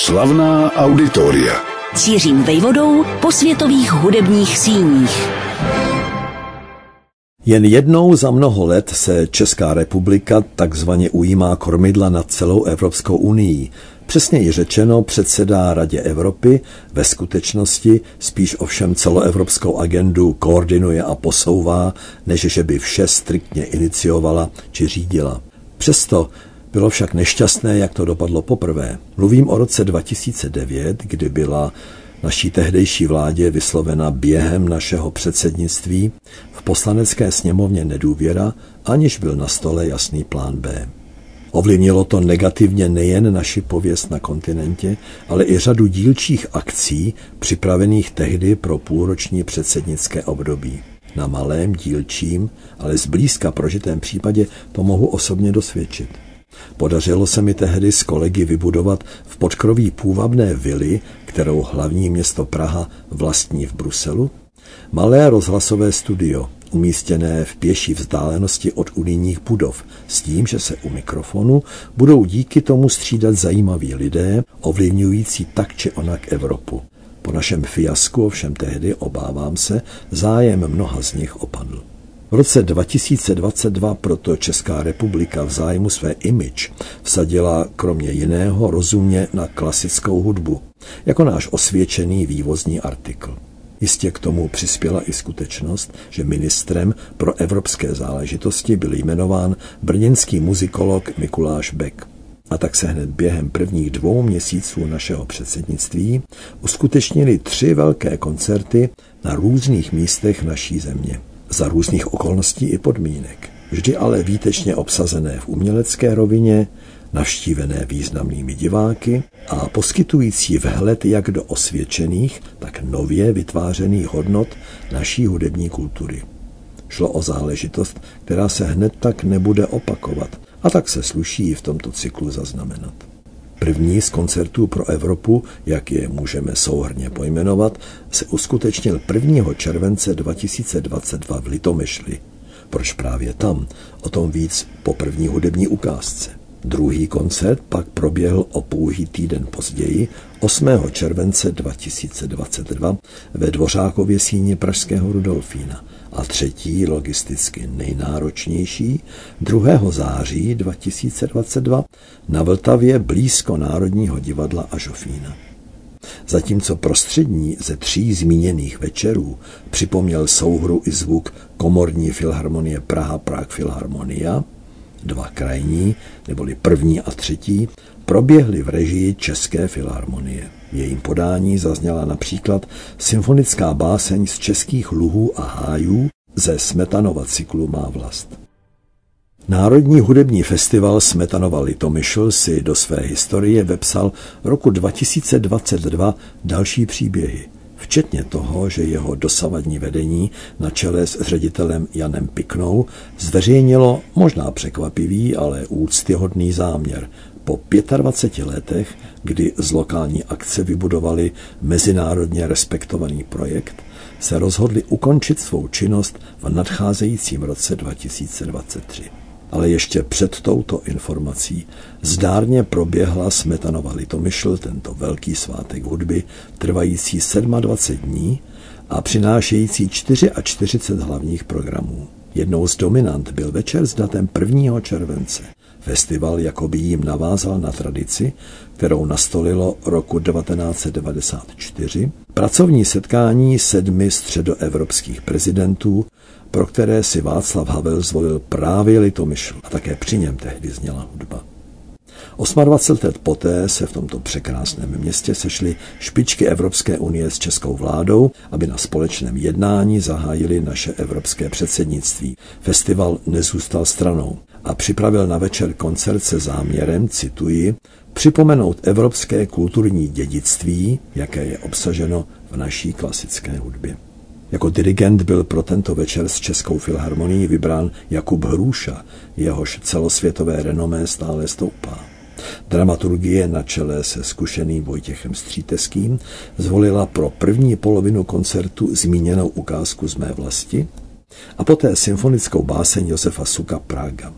Slavná auditoria. Cířím vejvodou po světových hudebních síních. Jen jednou za mnoho let se Česká republika takzvaně ujímá kormidla nad celou Evropskou unii. Přesněji řečeno předsedá Radě Evropy, ve skutečnosti spíš ovšem celoevropskou agendu koordinuje a posouvá, než že by vše striktně iniciovala či řídila. Přesto bylo však nešťastné, jak to dopadlo poprvé. Mluvím o roce 2009, kdy byla naší tehdejší vládě vyslovena během našeho předsednictví v poslanecké sněmovně nedůvěra, aniž byl na stole jasný plán B. Ovlivnilo to negativně nejen naši pověst na kontinentě, ale i řadu dílčích akcí připravených tehdy pro půlroční předsednické období. Na malém, dílčím, ale zblízka prožitém případě to mohu osobně dosvědčit. Podařilo se mi tehdy s kolegy vybudovat v podkroví půvabné vily, kterou hlavní město Praha vlastní v Bruselu, malé rozhlasové studio, umístěné v pěší vzdálenosti od unijních budov, s tím, že se u mikrofonu budou díky tomu střídat zajímaví lidé, ovlivňující tak či onak Evropu. Po našem fiasku ovšem tehdy, obávám se, zájem mnoha z nich opadl. V roce 2022 proto Česká republika v zájmu své image vsadila kromě jiného rozumně na klasickou hudbu, jako náš osvědčený vývozní artikl. Jistě k tomu přispěla i skutečnost, že ministrem pro evropské záležitosti byl jmenován brněnský muzikolog Mikuláš Beck. A tak se hned během prvních dvou měsíců našeho předsednictví uskutečnili tři velké koncerty na různých místech naší země za různých okolností i podmínek. Vždy ale výtečně obsazené v umělecké rovině, navštívené významnými diváky a poskytující vhled jak do osvědčených, tak nově vytvářených hodnot naší hudební kultury. Šlo o záležitost, která se hned tak nebude opakovat a tak se sluší v tomto cyklu zaznamenat. První z koncertů pro Evropu, jak je můžeme souhrně pojmenovat, se uskutečnil 1. července 2022 v Litomyšli. Proč právě tam? O tom víc po první hudební ukázce. Druhý koncert pak proběhl o pouhý týden později, 8. července 2022 ve Dvořákově síni Pražského Rudolfína a třetí, logisticky nejnáročnější, 2. září 2022 na Vltavě blízko Národního divadla a Žofína. Zatímco prostřední ze tří zmíněných večerů připomněl souhru i zvuk komorní filharmonie Praha Prague Filharmonia, dva krajní, neboli první a třetí, proběhly v režii České filharmonie. Jejím podání zazněla například symfonická báseň z českých luhů a hájů ze Smetanova cyklu Má vlast. Národní hudební festival Smetanova Litomyšl si do své historie vepsal roku 2022 další příběhy, včetně toho, že jeho dosavadní vedení na čele s ředitelem Janem Piknou zveřejnilo možná překvapivý, ale úctyhodný záměr po 25 letech, kdy z lokální akce vybudovali mezinárodně respektovaný projekt, se rozhodli ukončit svou činnost v nadcházejícím roce 2023. Ale ještě před touto informací zdárně proběhla Smetanova Litomyšl, tento velký svátek hudby, trvající 27 dní a přinášející 44 hlavních programů. Jednou z dominant byl večer s datem 1. července. Festival jakoby jim navázal na tradici, kterou nastolilo roku 1994, pracovní setkání sedmi středoevropských prezidentů, pro které si Václav Havel zvolil právě Litomyšl a také při něm tehdy zněla hudba. 28 let poté se v tomto překrásném městě sešly špičky Evropské unie s českou vládou, aby na společném jednání zahájili naše evropské předsednictví. Festival nezůstal stranou a připravil na večer koncert se záměrem, cituji, připomenout evropské kulturní dědictví, jaké je obsaženo v naší klasické hudbě. Jako dirigent byl pro tento večer s Českou filharmonií vybrán Jakub Hrůša, jehož celosvětové renomé stále stoupá. Dramaturgie na čele se zkušeným Vojtěchem Stříteským zvolila pro první polovinu koncertu zmíněnou ukázku z mé vlasti a poté symfonickou báseň Josefa Suka Praga.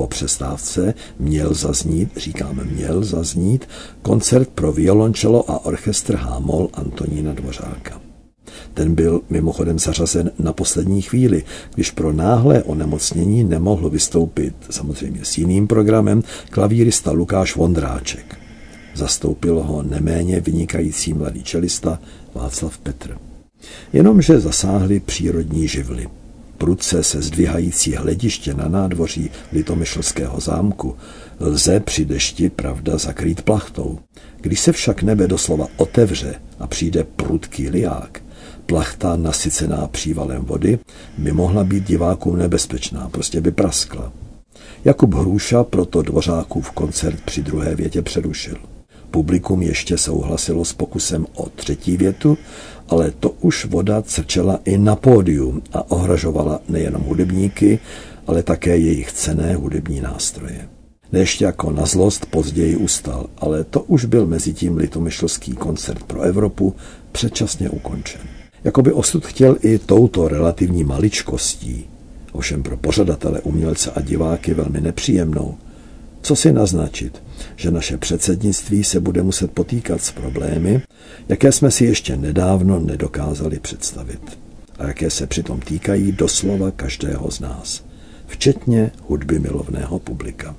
Po přestávce měl zaznít, říkáme měl zaznít, koncert pro violončelo a orchestr Hámol Antonína Dvořáka. Ten byl mimochodem zařazen na poslední chvíli, když pro náhlé onemocnění nemohl vystoupit samozřejmě s jiným programem klavírista Lukáš Vondráček. Zastoupil ho neméně vynikající mladý čelista Václav Petr. Jenomže zasáhly přírodní živly. Prudce se zdvihající hlediště na nádvoří Litomyšlského zámku lze při dešti pravda zakrýt plachtou. Když se však nebe doslova otevře a přijde prudký liák, plachta nasycená přívalem vody by mohla být divákům nebezpečná, prostě by praskla. Jakub Hruša proto Dvořákův koncert při druhé větě přerušil. Publikum ještě souhlasilo s pokusem o třetí větu, ale to už voda crčela i na pódium a ohražovala nejenom hudebníky, ale také jejich cené hudební nástroje. Než jako na zlost později ustal, ale to už byl mezi tím litomyšlský koncert pro Evropu předčasně ukončen. Jakoby osud chtěl i touto relativní maličkostí, ovšem pro pořadatele, umělce a diváky velmi nepříjemnou, co si naznačit, že naše předsednictví se bude muset potýkat s problémy, jaké jsme si ještě nedávno nedokázali představit a jaké se přitom týkají doslova každého z nás, včetně hudby milovného publika.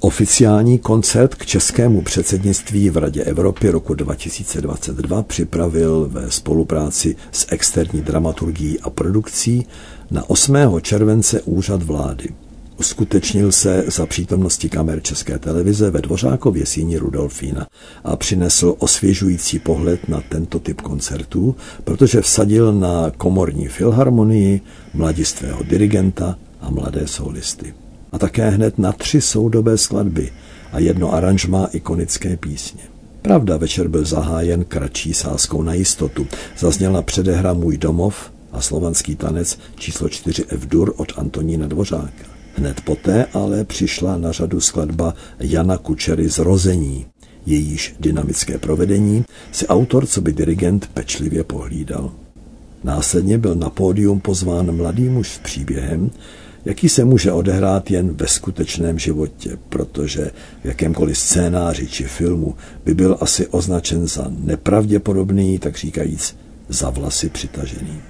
Oficiální koncert k českému předsednictví v Radě Evropy roku 2022 připravil ve spolupráci s externí dramaturgií a produkcí na 8. července úřad vlády. Uskutečnil se za přítomnosti kamer České televize ve Dvořákově síni Rudolfína a přinesl osvěžující pohled na tento typ koncertů, protože vsadil na komorní filharmonii, mladistvého dirigenta a mladé solisty a také hned na tři soudobé skladby a jedno aranžmá ikonické písně. Pravda, večer byl zahájen kratší sáskou na jistotu. Zazněla předehra Můj domov a slovanský tanec číslo 4 F-dur od Antonína Dvořáka. Hned poté ale přišla na řadu skladba Jana Kučery Zrození. Jejíž dynamické provedení si autor, co by dirigent, pečlivě pohlídal. Následně byl na pódium pozván mladý muž s příběhem, jaký se může odehrát jen ve skutečném životě, protože v jakémkoliv scénáři či filmu by byl asi označen za nepravděpodobný, tak říkajíc za vlasy přitažený.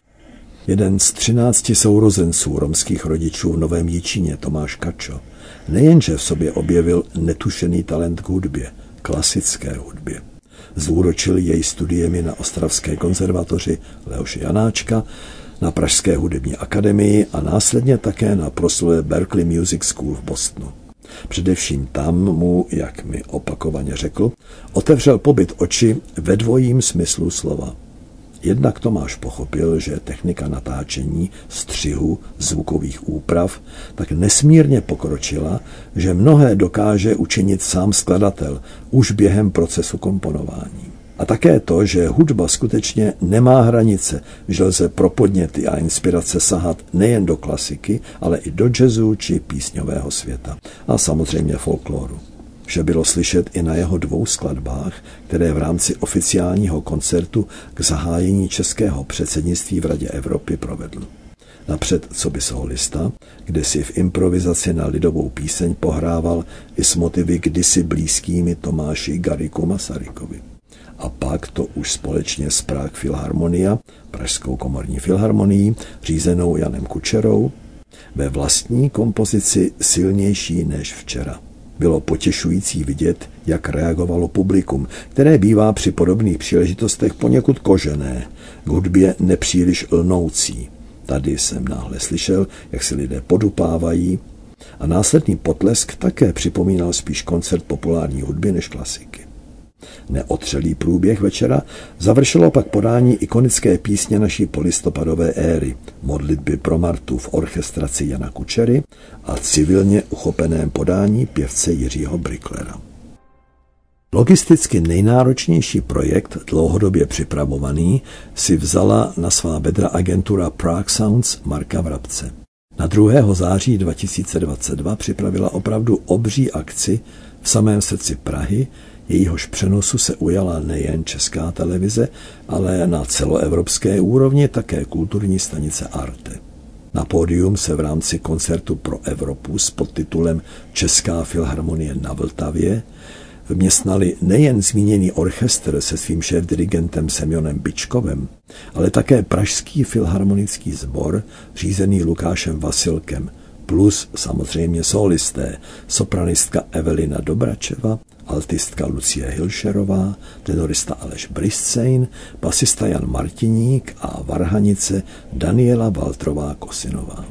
Jeden z třinácti sourozenců romských rodičů v Novém Jičíně, Tomáš Kačo, nejenže v sobě objevil netušený talent k hudbě, klasické hudbě. Zúročil jej studiemi na Ostravské konzervatoři Leoše Janáčka, na Pražské hudební akademii a následně také na proslulé Berkeley Music School v Bostonu. Především tam mu, jak mi opakovaně řekl, otevřel pobyt oči ve dvojím smyslu slova. Jednak Tomáš pochopil, že technika natáčení, střihu, zvukových úprav tak nesmírně pokročila, že mnohé dokáže učinit sám skladatel už během procesu komponování. A také to, že hudba skutečně nemá hranice, že lze pro podněty a inspirace sahat nejen do klasiky, ale i do jazzu či písňového světa. A samozřejmě folkloru. Že bylo slyšet i na jeho dvou skladbách, které v rámci oficiálního koncertu k zahájení českého předsednictví v Radě Evropy provedl. Napřed co by solista, kde si v improvizaci na lidovou píseň pohrával i s motivy kdysi blízkými Tomáši Gariku Masarykovi a pak to už společně s Prague Filharmonia, Pražskou komorní filharmonií, řízenou Janem Kučerou, ve vlastní kompozici silnější než včera. Bylo potěšující vidět, jak reagovalo publikum, které bývá při podobných příležitostech poněkud kožené, k hudbě nepříliš lnoucí. Tady jsem náhle slyšel, jak si lidé podupávají a následný potlesk také připomínal spíš koncert populární hudby než klasiky. Neotřelý průběh večera završilo pak podání ikonické písně naší polistopadové éry, modlitby pro Martu v orchestraci Jana Kučery a civilně uchopeném podání pěvce Jiřího Bricklera. Logisticky nejnáročnější projekt, dlouhodobě připravovaný, si vzala na svá bedra agentura Prague Sounds Marka Vrabce. Na 2. září 2022 připravila opravdu obří akci v samém srdci Prahy, Jejíhož přenosu se ujala nejen česká televize, ale na celoevropské úrovni také kulturní stanice Arte. Na pódium se v rámci koncertu pro Evropu s podtitulem Česká filharmonie na Vltavě vměstnali nejen zmíněný orchestr se svým šéf-dirigentem Semionem Bičkovem, ale také Pražský filharmonický sbor, řízený Lukášem Vasilkem, plus samozřejmě solisté, sopranistka Evelina Dobračeva, altistka Lucie Hilšerová, tenorista Aleš Briscein, basista Jan Martiník a varhanice Daniela Valtrová Kosinová.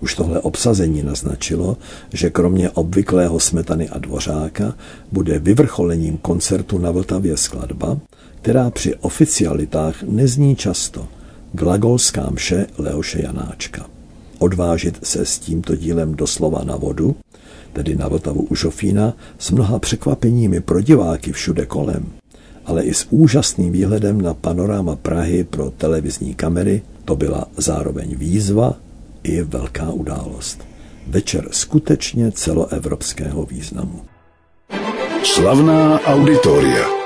Už tohle obsazení naznačilo, že kromě obvyklého smetany a dvořáka bude vyvrcholením koncertu na Vltavě skladba, která při oficialitách nezní často. Glagolská mše Leoše Janáčka. Odvážit se s tímto dílem doslova na vodu, tedy na Vltavu u Žofína, s mnoha překvapeními pro diváky všude kolem, ale i s úžasným výhledem na panoráma Prahy pro televizní kamery, to byla zároveň výzva i velká událost. Večer skutečně celoevropského významu. Slavná auditoria.